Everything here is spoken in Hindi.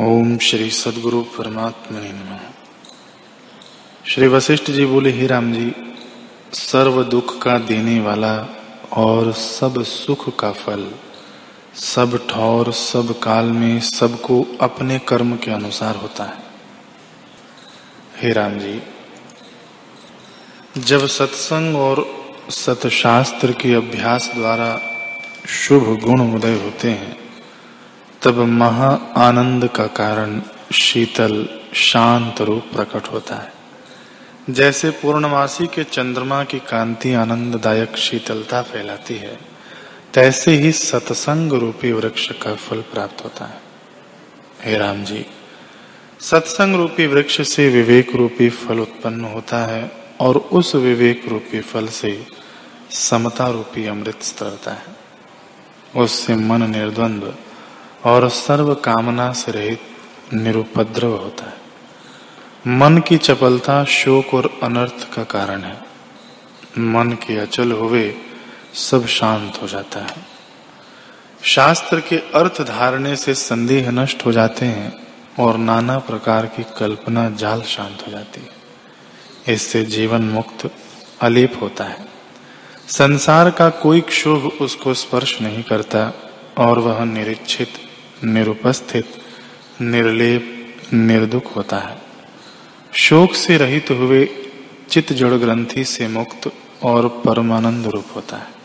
ओम श्री सदगुरु परमात्मा नमः। श्री वशिष्ठ जी बोले, ही राम जी, सर्व दुख का देने वाला और सब सुख का फल, सब ठौर, सब काल में सबको अपने कर्म के अनुसार होता है। हे राम जी, जब सत्संग और सतशास्त्र के अभ्यास द्वारा शुभ गुण उदय होते हैं तब महा आनंद का कारण शीतल शांत रूप प्रकट होता है। जैसे पूर्णमासी के चंद्रमा की कांति आनंददायक शीतलता फैलाती है, तैसे ही सत्संग रूपी वृक्ष का फल प्राप्त होता है। हे राम जी, सत्संग रूपी वृक्ष से विवेक रूपी फल उत्पन्न होता है और उस विवेक रूपी फल से समता रूपी अमृत स्तरता है। उससे मन निर्द्वंद्व और सर्व कामना से रहित निरुपद्रव होता है। मन की चपलता शोक और अनर्थ का कारण है। मन के अचल हुए सब शांत हो जाता है। शास्त्र के अर्थ धारणे से संदेह नष्ट हो जाते हैं और नाना प्रकार की कल्पना जाल शांत हो जाती है। इससे जीवन मुक्त, अलेप होता है। संसार का कोई क्षोभ उसको स्पर्श नहीं करता और वह निरीक्षित निरुपस्थित, निर्लेप, निर्दुख होता है। शोक से रहित हुए चित्त जड़ ग्रंथि से मुक्त और परमानंद रूप होता है।